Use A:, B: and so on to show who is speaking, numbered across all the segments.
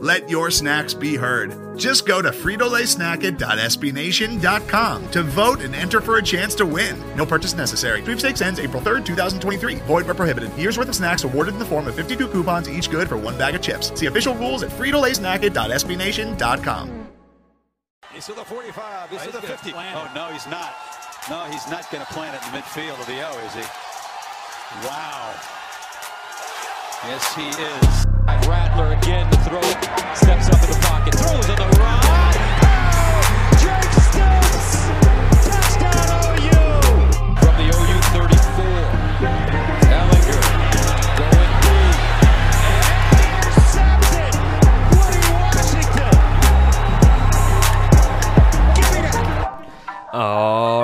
A: Let your snacks be heard. Just go to fritolaysnacket.sbnation.com to vote and enter for a chance to win. No purchase necessary. Sweepstakes ends April 3rd, 2023. Void where prohibited. Year's worth of snacks awarded in the form of 52 coupons, each good for one bag of chips. See official rules at fritolaysnacket.sbnation.com.
B: He's to the 45. He's to the 50. Oh, no, he's not. No, he's not going to plant it in the midfield of the O, is he? Wow. Yes, he is.
C: Rattler again to throw. Steps up in the pocket. Throws on the run. Oh, Drake Stoops.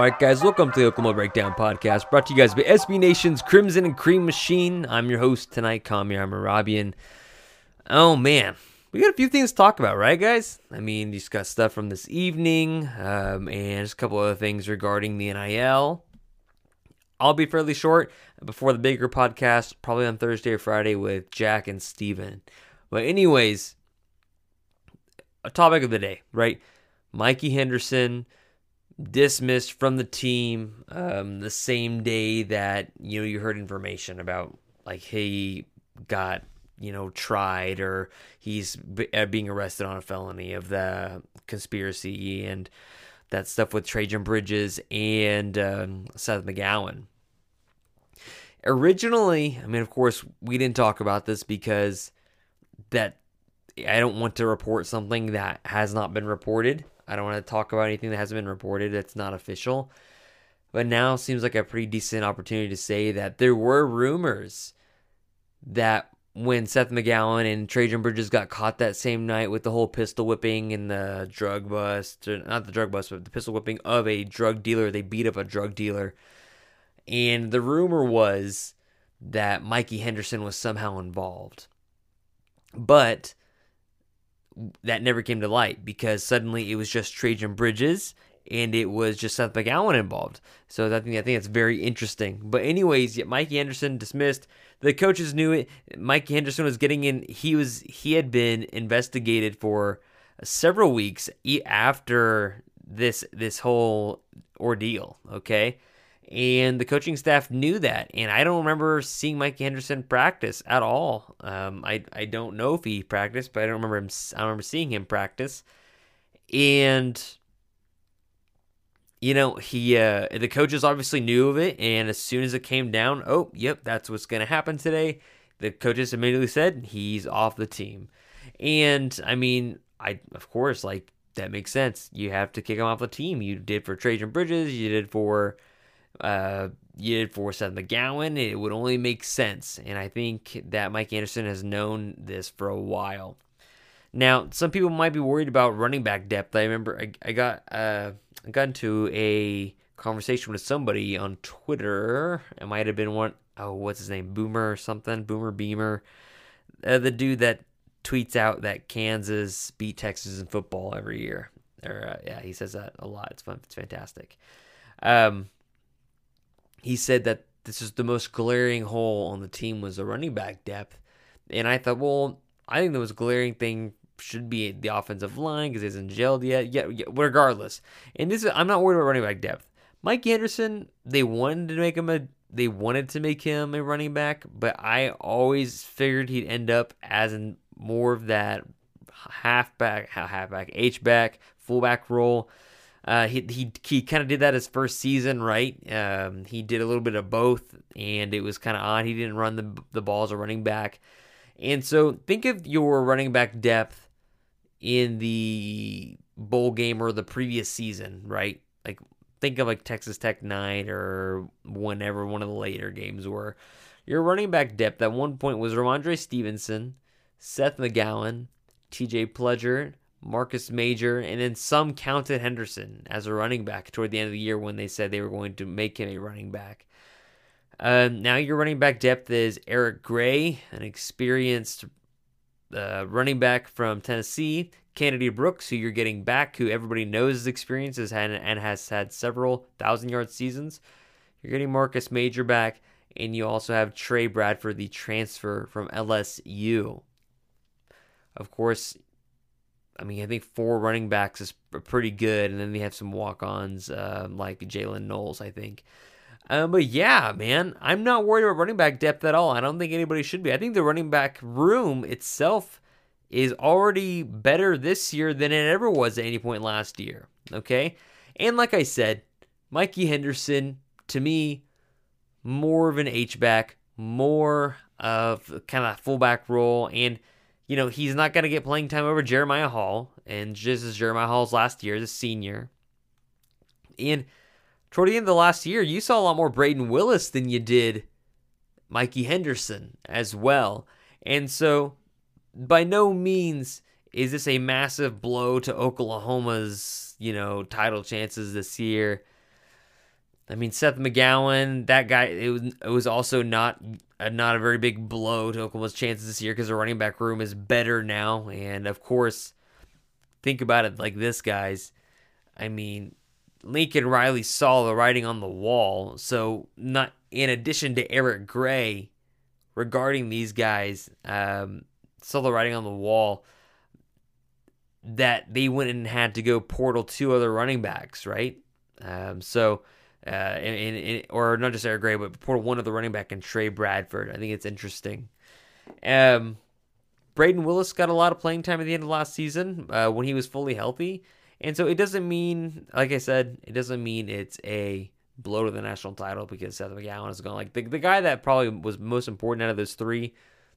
D: All right, guys, welcome to the Oklahoma Breakdown Podcast, brought to you guys by SB Nation's Crimson and Cream Machine. I'm your host tonight, Kamiar Mehrabian. Oh man, we got a few things to talk about, right, guys? I mean, just got stuff from this evening, um, and just a couple other things regarding the NIL. I'll be fairly short before the bigger podcast, probably on Thursday or Friday with Jack and Steven. But, anyways, a topic of the day, right? Mikey Henderson dismissed from the team um, the same day that you know you heard information about like he got you know tried or he's b- uh, being arrested on a felony of the conspiracy and that stuff with Trejan Bridges and um, Seth McGowan. Originally, I mean, of course, we didn't talk about this because that I don't want to report something that has not been reported. I don't want to talk about anything that hasn't been reported that's not official. But now seems like a pretty decent opportunity to say that there were rumors that when Seth McGowan and Trejan Bridges got caught that same night with the whole pistol whipping and the drug bust, not the drug bust, but the pistol whipping of a drug dealer, they beat up a drug dealer. And the rumor was that Mikey Henderson was somehow involved. But that never came to light because suddenly it was just Trejan Bridges and it was just Seth McGowan involved. So I think I think that's very interesting. But anyways, yeah, Mikey Henderson dismissed. The coaches knew it. Mikey Henderson was getting in. He was he had been investigated for several weeks after this this whole ordeal. Okay. And the coaching staff knew that, and I don't remember seeing Mike Henderson practice at all. Um, I I don't know if he practiced, but I don't remember him. I remember seeing him practice. And you know, he uh, the coaches obviously knew of it, and as soon as it came down, oh, yep, that's what's going to happen today. The coaches immediately said he's off the team, and I mean, I of course like that makes sense. You have to kick him off the team. You did for Trejan Bridges, you did for uh, did for Seth McGowan. It would only make sense, and I think that Mike Henderson has known this for a while. Now, some people might be worried about running back depth. I remember I, I got uh, I got into a conversation with somebody on Twitter. It might have been one oh what's his name Boomer or something Boomer Beamer, uh, the dude that tweets out that Kansas beat Texas in football every year. Or uh, yeah, he says that a lot. It's fun. It's fantastic. Um, he said that this is the most glaring hole on the team was the running back depth, and I thought, well, I think the most glaring thing should be the offensive line because it hasn't gelled yet. Yeah, yeah, regardless. And this is I'm not worried about running back depth. Mike Henderson, they wanted to make him a they wanted to make him a running back, but I always figured he'd end up as in more of that halfback, halfback, H back, fullback role. Uh, he he he kind of did that his first season, right? Um, he did a little bit of both, and it was kind of odd. He didn't run the the ball as a running back, and so think of your running back depth in the bowl game or the previous season, right? Like think of like Texas Tech night or whenever one of the later games were. Your running back depth at one point was Rhamondre Stevenson, Seth McGowan, TJ Pledger, Marcus Major, and then some counted Henderson as a running back toward the end of the year when they said they were going to make him a running back. Um, now your running back depth is Eric Gray, an experienced uh, running back from Tennessee, Kennedy Brooks, who you're getting back, who everybody knows his experience has had, and has had several thousand yard seasons. You're getting Marcus Major back, and you also have Tre Bradford, the transfer from LSU. Of course, I mean, I think four running backs is pretty good, and then they have some walk-ons uh, like Jalen Knowles, I think. Um, but yeah, man, I'm not worried about running back depth at all. I don't think anybody should be. I think the running back room itself is already better this year than it ever was at any point last year. Okay, and like I said, Mikey Henderson to me more of an H back, more of kind of a fullback role, and you know, he's not going to get playing time over Jeremiah Hall, and just as Jeremiah Hall's last year as a senior. And toward the end of the last year, you saw a lot more Brayden Willis than you did Mikey Henderson as well. And so, by no means is this a massive blow to Oklahoma's, you know, title chances this year. I mean, Seth McGowan, that guy, it was, it was also not not a very big blow to Oklahoma's chances this year because the running back room is better now. And of course, think about it like this, guys. I mean, Lincoln Riley saw the writing on the wall. So, not in addition to Eric Gray, regarding these guys, um, saw the writing on the wall that they went and had to go portal two other running backs, right? Um, so uh, in, in, or not just Eric Gray, but poor one of the running back and Tre Bradford. I think it's interesting. Um, Brayden Willis got a lot of playing time at the end of last season uh, when he was fully healthy, and so it doesn't mean, like I said, it doesn't mean it's a blow to the national title because Seth McGowan is going. Like the the guy that probably was most important out of those three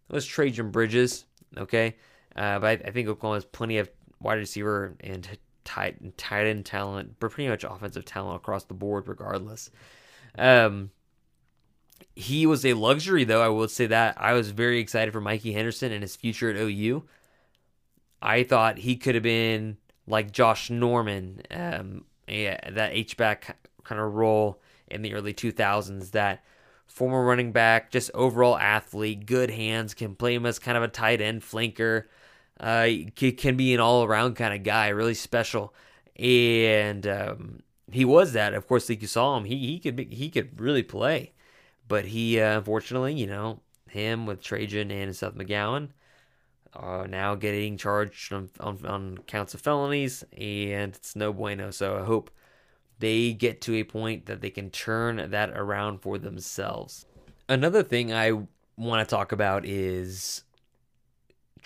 D: was Trejan Bridges. Okay, uh, but I, I think Oklahoma has plenty of wide receiver and tight and tight end talent, but pretty much offensive talent across the board, regardless. Um, he was a luxury, though. I will say that I was very excited for Mikey Henderson and his future at OU. I thought he could have been like Josh Norman, um, yeah, that H back kind of role in the early 2000s. That former running back, just overall athlete, good hands, can play him as kind of a tight end flanker. Uh, he can be an all around kind of guy, really special, and um, he was that. Of course, like you saw him, he he could be, he could really play, but he uh, unfortunately, you know, him with Trejan and Seth McGowan are now getting charged on, on, on counts of felonies, and it's no bueno. So I hope they get to a point that they can turn that around for themselves. Another thing I want to talk about is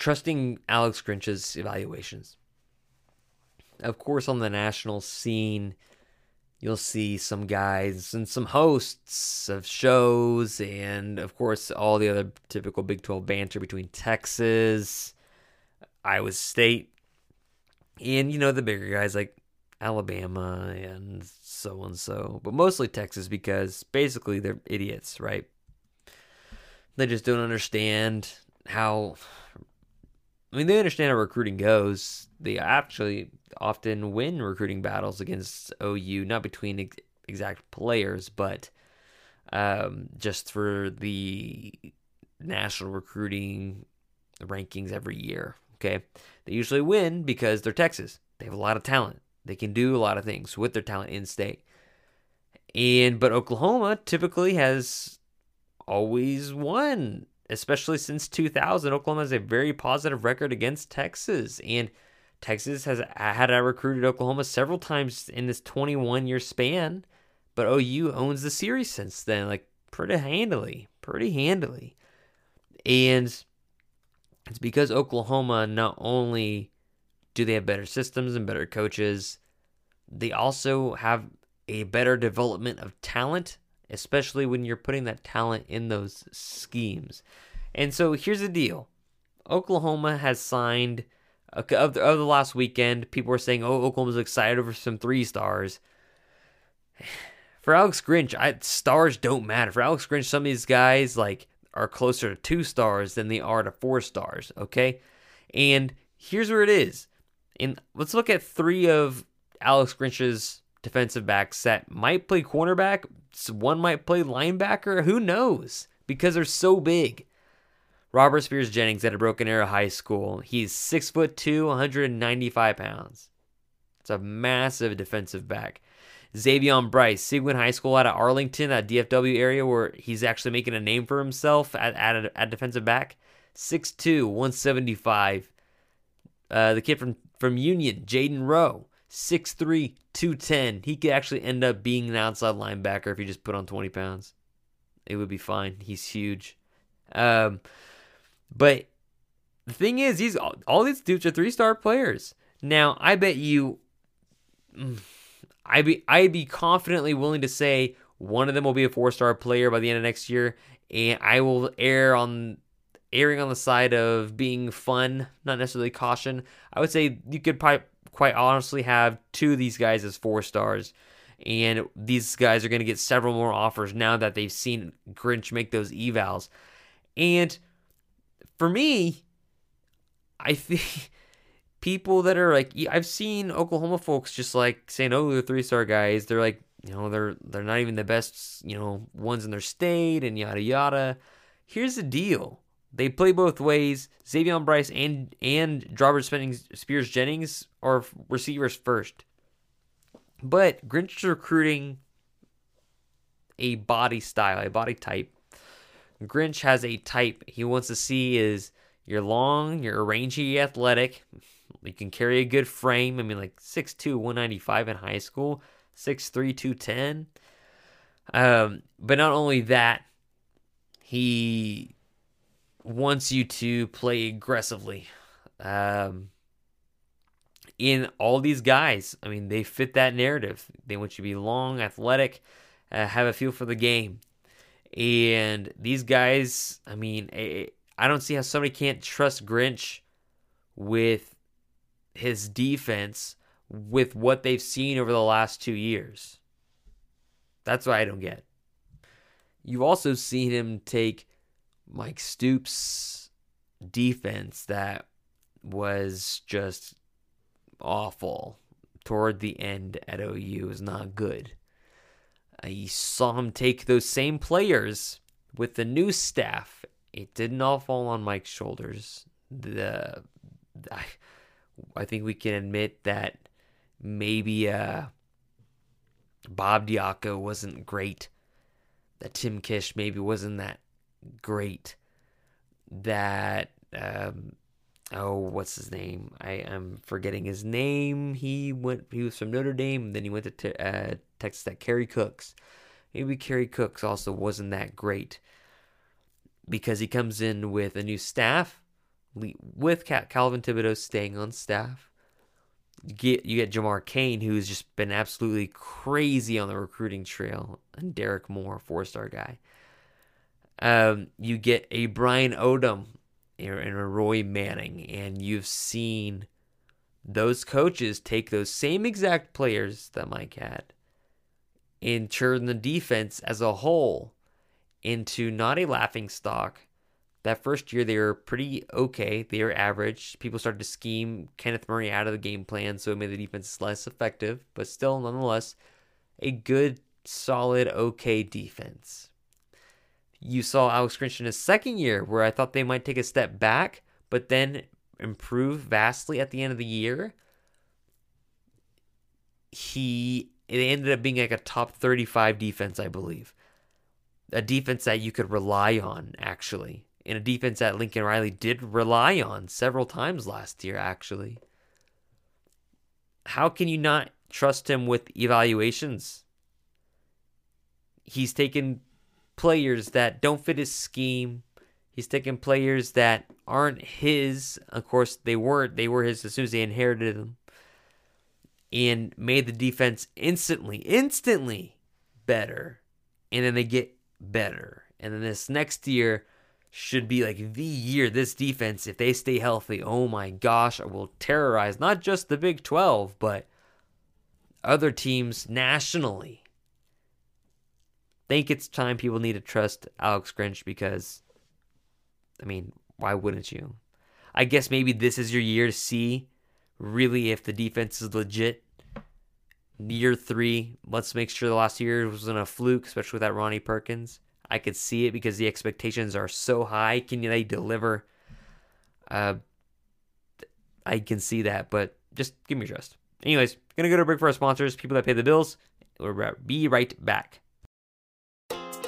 D: trusting Alex Grinch's evaluations. Of course, on the national scene, you'll see some guys and some hosts of shows, and of course, all the other typical Big 12 banter between Texas, Iowa State, and you know, the bigger guys like Alabama and so on and so, but mostly Texas because basically they're idiots, right? They just don't understand how I mean, they understand how recruiting goes. They actually often win recruiting battles against OU, not between ex- exact players, but um, just for the national recruiting rankings every year. Okay. They usually win because they're Texas. They have a lot of talent. They can do a lot of things with their talent in state. And but Oklahoma typically has always won especially since 2000. Oklahoma has a very positive record against Texas, and Texas has had recruited Oklahoma several times in this 21 year span, but OU owns the series since then, like pretty handily, pretty handily. And it's because Oklahoma not only do they have better systems and better coaches, they also have a better development of talent especially when you're putting that talent in those schemes. And so here's the deal Oklahoma has signed, of the, of the last weekend, people were saying, oh, Oklahoma's excited over some three stars. For Alex Grinch, I, stars don't matter. For Alex Grinch, some of these guys like are closer to two stars than they are to four stars. Okay, and here's where it is. And let's look at three of Alex Grinch's defensive backs that might play cornerback. One might play linebacker. Who knows? Because they're so big. Robert Spears Jennings at a Broken Arrow High School. He's six foot two, 195 pounds. It's a massive defensive back. Xavier Brice, Seguin High School out of Arlington, that DFW area where he's actually making a name for himself at, at, at defensive back. 6'2, 175. Uh, the kid from, from Union, Jaden Rowe, 6'3, 210. He could actually end up being an outside linebacker if he just put on 20 pounds. It would be fine. He's huge. Um, but the thing is, he's all, all these dudes are three star players. Now, I bet you, mm, I'd be I'd be confidently willing to say one of them will be a four star player by the end of next year, and I will err on erring on the side of being fun, not necessarily caution. I would say you could probably quite honestly have two of these guys as four stars. And these guys are going to get several more offers now that they've seen Grinch make those evals. And for me, I think people that are like I've seen Oklahoma folks just like saying, "Oh, they're three star guys." They're like, you know, they're they're not even the best, you know, ones in their state and yada yada. Here's the deal: they play both ways. Xavier Brice and and Robert Spears Jennings are receivers first, but Grinch is recruiting a body style, a body type Grinch has a type he wants to see is you're long, you're rangy, athletic, you can carry a good frame. I mean, like 6'2, 195 in high school, 6'3, 210. Um, but not only that, he wants you to play aggressively. Um, in all these guys, I mean, they fit that narrative. They want you to be long, athletic, uh, have a feel for the game. And these guys, I mean, I don't see how somebody can't trust Grinch with his defense with what they've seen over the last two years. That's what I don't get. You've also seen him take Mike Stoops' defense that was just awful toward the end at OU is not good. I saw him take those same players with the new staff. It didn't all fall on Mike's shoulders. The I, I think we can admit that maybe uh, Bob Diaco wasn't great. That Tim Kish maybe wasn't that great. That um, oh, what's his name? I am forgetting his name. He went. He was from Notre Dame. Then he went to uh, Texas Tech. Kerry Cooks. Maybe Kerry Cooks also wasn't that great because he comes in with a new staff, with Calvin Thibodeaux staying on staff. You get you get Jamar Cain, who's just been absolutely crazy on the recruiting trail, and Derek Moore, four star guy. Um, you get a Brian Odom and a Roy Manning, and you've seen those coaches take those same exact players that Mike had and turn the defense as a whole into not a laughing stock. That first year they were pretty okay. They were average. People started to scheme Kenneth Murray out of the game plan, so it made the defense less effective, but still nonetheless a good, solid, okay defense you saw Alex Grinch in his second year, where I thought they might take a step back, but then improve vastly at the end of the year. He it ended up being like a top 35 defense, I believe. A defense that you could rely on, actually. And a defense that Lincoln Riley did rely on several times last year, actually. How can you not trust him with evaluations? He's taken players that don't fit his scheme. He's taking players that aren't his. Of course, they weren't. They were his as soon as they inherited them. And made the defense instantly, instantly better. And then they get better. And then this next year should be like the year this defense, if they stay healthy, oh my gosh, I will terrorize not just the Big 12, but other teams nationally think it's time people need to trust Alex Grinch because, I mean, why wouldn't you? I guess maybe this is your year to see really if the defense is legit. Year three, let's make sure the last year wasn't a fluke, especially with that Ronnie Perkins. I could see it because the expectations are so high. Can they deliver? Uh, I can see that, but just give me trust. Anyways, gonna go to break for our sponsors, people that pay the bills. We'll be right back.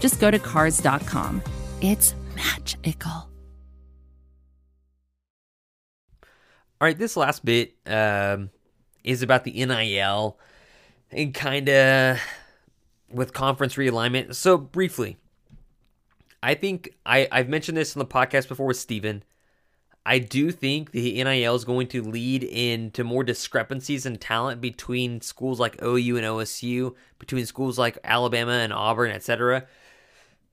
E: just go to Cars.com. It's magical.
D: All right, this last bit um, is about the NIL and kind of with conference realignment. So, briefly, I think I, I've mentioned this in the podcast before with Steven. I do think the NIL is going to lead into more discrepancies in talent between schools like OU and OSU, between schools like Alabama and Auburn, etc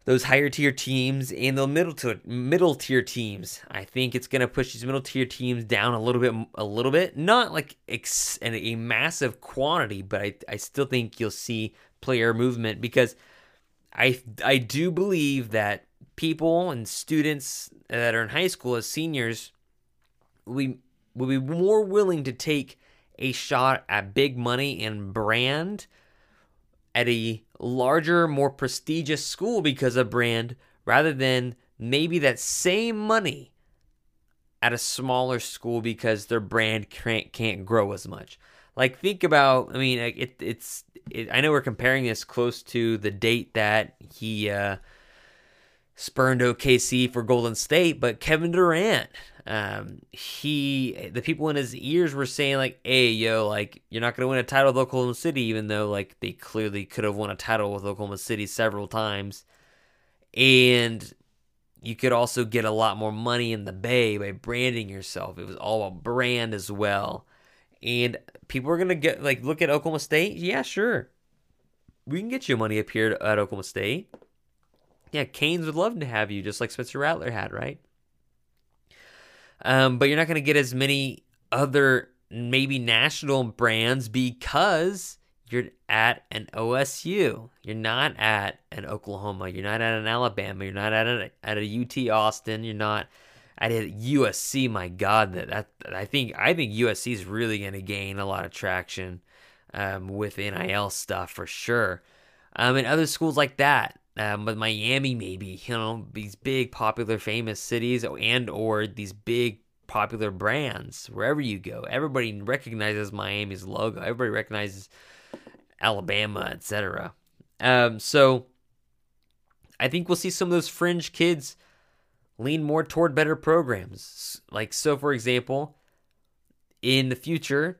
D: those higher tier teams and the middle to middle tier teams. I think it's going to push these middle tier teams down a little bit, a little bit, not like ex, a massive quantity, but I, I still think you'll see player movement because I I do believe that people and students that are in high school as seniors we will be more willing to take a shot at big money and brand at a larger, more prestigious school because of brand rather than maybe that same money at a smaller school because their brand can't, can't grow as much. Like think about, I mean, it, it's it, I know we're comparing this close to the date that he uh, spurned OKC for Golden State, but Kevin Durant, um, he the people in his ears were saying like, "Hey, yo, like you're not gonna win a title with Oklahoma City," even though like they clearly could have won a title with Oklahoma City several times, and you could also get a lot more money in the Bay by branding yourself. It was all about brand as well, and people are gonna get like look at Oklahoma State. Yeah, sure, we can get you money up here at Oklahoma State. Yeah, Canes would love to have you, just like Spencer Rattler had, right? Um, but you're not going to get as many other maybe national brands because you're at an OSU. You're not at an Oklahoma. You're not at an Alabama. You're not at a, at a UT Austin. You're not at a USC. My God, that, that I think I think USC is really going to gain a lot of traction um, with NIL stuff for sure. Um, and other schools like that um, but Miami maybe you know these big popular famous cities and or these big popular brands wherever you go everybody recognizes Miami's logo everybody recognizes Alabama etc um, so I think we'll see some of those fringe kids lean more toward better programs. Like so for example in the future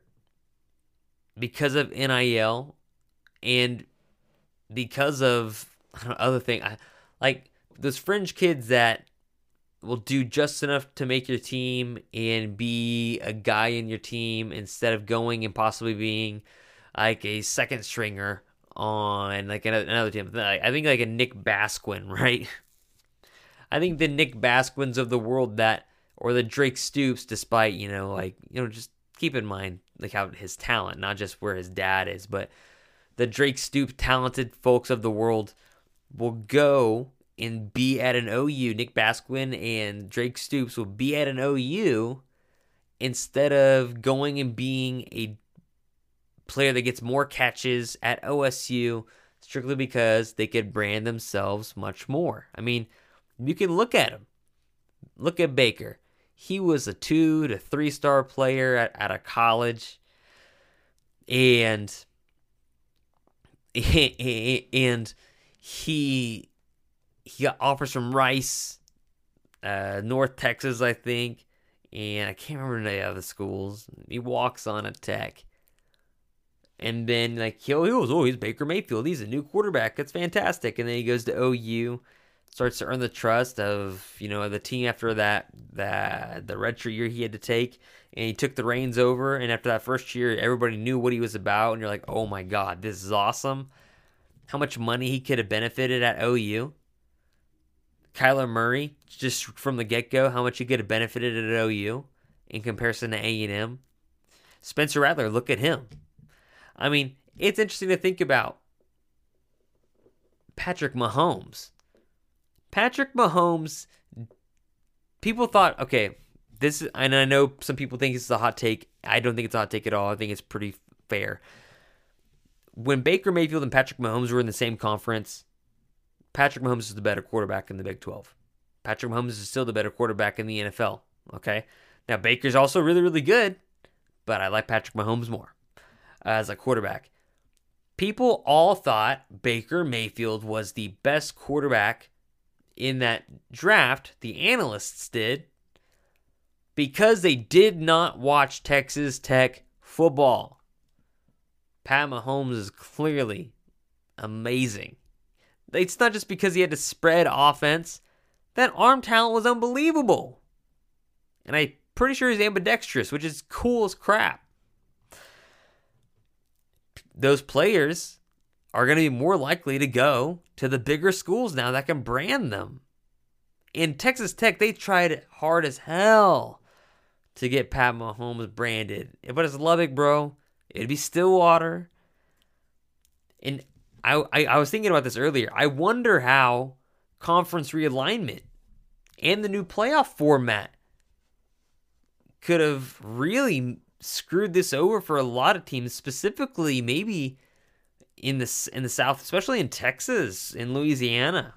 D: because of NIL and because of other thing. I, like those fringe kids that will do just enough to make your team and be a guy in your team instead of going and possibly being like a second stringer on like another team. I think like a Nick Basquine, right? I think the Nick Basquines of the world that or the Drake Stoops, despite you know like you know just keep in mind like how his talent, not just where his dad is, but the Drake Stoop talented folks of the world will go and be at an OU. Nick Basquine and Drake Stoops will be at an OU instead of going and being a player that gets more catches at OSU strictly because they could brand themselves much more. I mean, you can look at him. Look at Baker. He was a two to three star player at, at a college. And and he he got offers from Rice, uh, North Texas, I think, and I can't remember the other schools. He walks on a Tech, and then like he, he goes, oh, he's Baker Mayfield. He's a new quarterback. That's fantastic. And then he goes to OU, starts to earn the trust of you know the team after that that the redshirt year he had to take, and he took the reins over. And after that first year, everybody knew what he was about, and you're like, oh my god, this is awesome. How much money he could have benefited at OU. Kyler Murray, just from the get go, how much he could have benefited at OU in comparison to A and M. Spencer Rattler, look at him. I mean, it's interesting to think about. Patrick Mahomes. Patrick Mahomes. People thought, okay, this is, and I know some people think this is a hot take. I don't think it's a hot take at all. I think it's pretty fair. When Baker Mayfield and Patrick Mahomes were in the same conference, Patrick Mahomes is the better quarterback in the Big 12. Patrick Mahomes is still the better quarterback in the NFL. Okay. Now, Baker's also really, really good, but I like Patrick Mahomes more as a quarterback. People all thought Baker Mayfield was the best quarterback in that draft. The analysts did because they did not watch Texas Tech football. Pat Mahomes is clearly amazing. It's not just because he had to spread offense. That arm talent was unbelievable. And I'm pretty sure he's ambidextrous, which is cool as crap. Those players are going to be more likely to go to the bigger schools now that can brand them. In Texas Tech, they tried hard as hell to get Pat Mahomes branded. But it's Lubbock, bro. It'd be Stillwater. And I, I, I was thinking about this earlier. I wonder how conference realignment and the new playoff format could have really screwed this over for a lot of teams, specifically maybe in the in the South, especially in Texas, in Louisiana.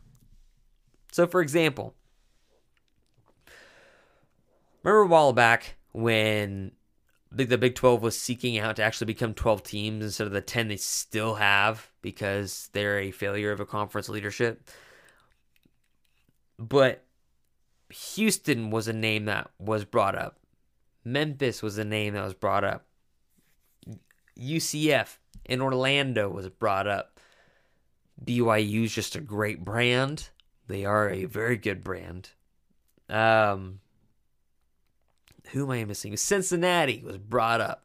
D: So, for example, remember a while back when the Big 12 was seeking out to actually become 12 teams instead of the 10 they still have because they're a failure of a conference leadership. But Houston was a name that was brought up. Memphis was a name that was brought up. UCF in Orlando was brought up. BYU is just a great brand. They are a very good brand. Um, who am I missing? Cincinnati was brought up.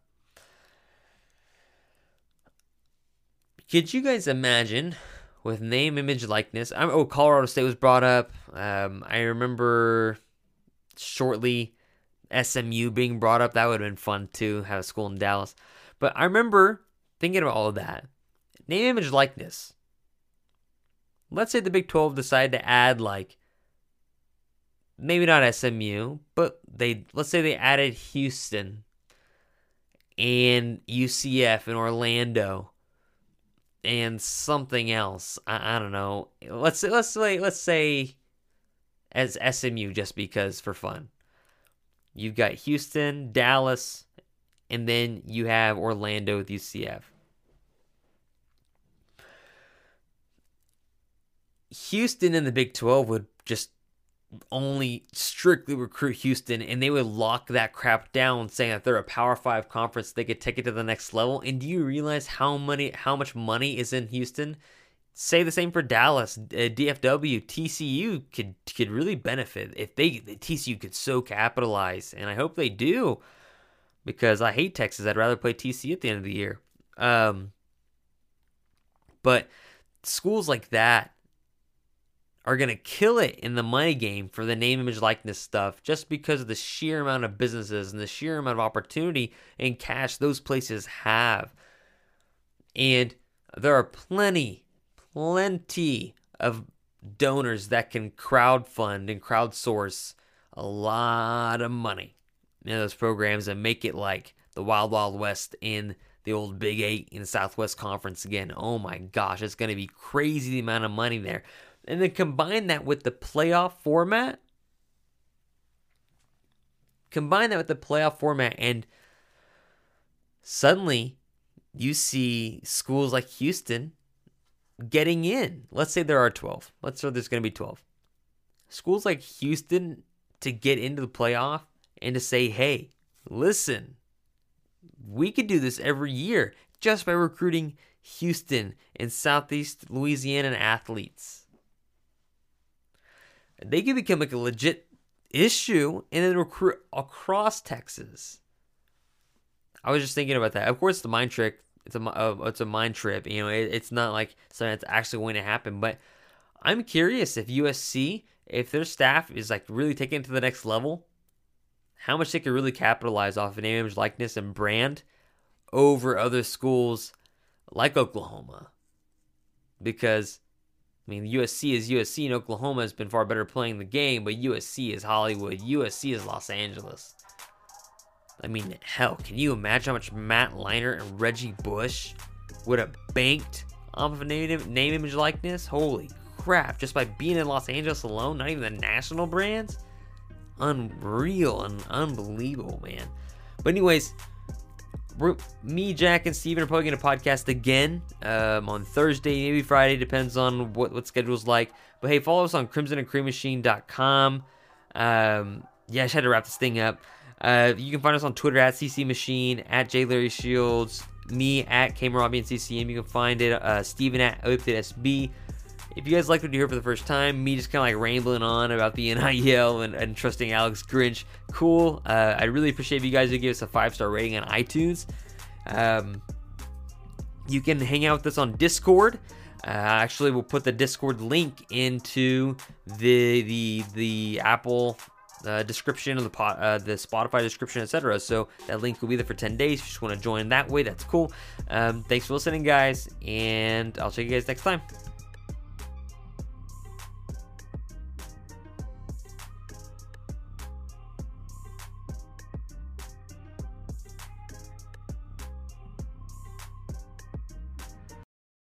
D: Could you guys imagine with name, image, likeness? I'm, oh, Colorado State was brought up. Um, I remember shortly SMU being brought up. That would have been fun too, have a school in Dallas. But I remember thinking about all of that. Name, image, likeness. Let's say the Big 12 decided to add like maybe not SMU, but they let's say they added Houston and UCF and Orlando and something else. I, I don't know. Let's let's say let's say as SMU just because for fun. You've got Houston, Dallas, and then you have Orlando with UCF. Houston in the Big 12 would just only strictly recruit Houston and they would lock that crap down saying that they're a power five conference they could take it to the next level. And do you realize how many how much money is in Houston? Say the same for Dallas. Uh, DFW TCU could could really benefit if they the TCU could so capitalize and I hope they do because I hate Texas. I'd rather play TCU at the end of the year. Um but schools like that are going to kill it in the money game for the name, image, likeness stuff just because of the sheer amount of businesses and the sheer amount of opportunity and cash those places have. And there are plenty, plenty of donors that can crowdfund and crowdsource a lot of money in those programs and make it like the Wild Wild West in the old Big Eight in the Southwest Conference again. Oh my gosh, it's going to be crazy the amount of money there and then combine that with the playoff format. Combine that with the playoff format, and suddenly you see schools like Houston getting in. Let's say there are 12. Let's say there's going to be 12. Schools like Houston to get into the playoff and to say, hey, listen, we could do this every year just by recruiting Houston and Southeast Louisiana athletes. They could become like a legit issue and then recruit across Texas. I was just thinking about that. Of course, the mind trick. It's a uh, it's a mind trip. You know, it, it's not like something that's actually going to happen. But I'm curious if USC, if their staff is like really taking it to the next level, how much they could really capitalize off of image, likeness, and brand over other schools like Oklahoma. Because I mean, USC is USC, and Oklahoma has been far better playing the game, but USC is Hollywood. USC is Los Angeles. I mean, hell, can you imagine how much Matt Leinart and Reggie Bush would have banked off of a name, name image likeness? Holy crap, just by being in Los Angeles alone, not even the national brands? Unreal and unbelievable, man. But, anyways, me, Jack, and Steven are probably going to podcast again um, on Thursday, maybe Friday, depends on what, what schedule's like. But hey, follow us on crimsonandcreammachine.com. Um, yeah, I just had to wrap this thing up. Uh, you can find us on Twitter at CC Machine, at J Larry Shields, me at Kmarabi and CCM. You can find it, uh, Steven at SB. If you guys like what you heard for the first time, me just kind of like rambling on about the NIL and, and trusting Alex Grinch, cool. Uh, I really appreciate if you guys would give us a five star rating on iTunes. Um, you can hang out with us on Discord. Uh, actually, we'll put the Discord link into the the the Apple uh, description of the pot, uh, the Spotify description, etc. So that link will be there for 10 days. If you just want to join that way, that's cool. Um, thanks for listening, guys, and I'll see you guys next time.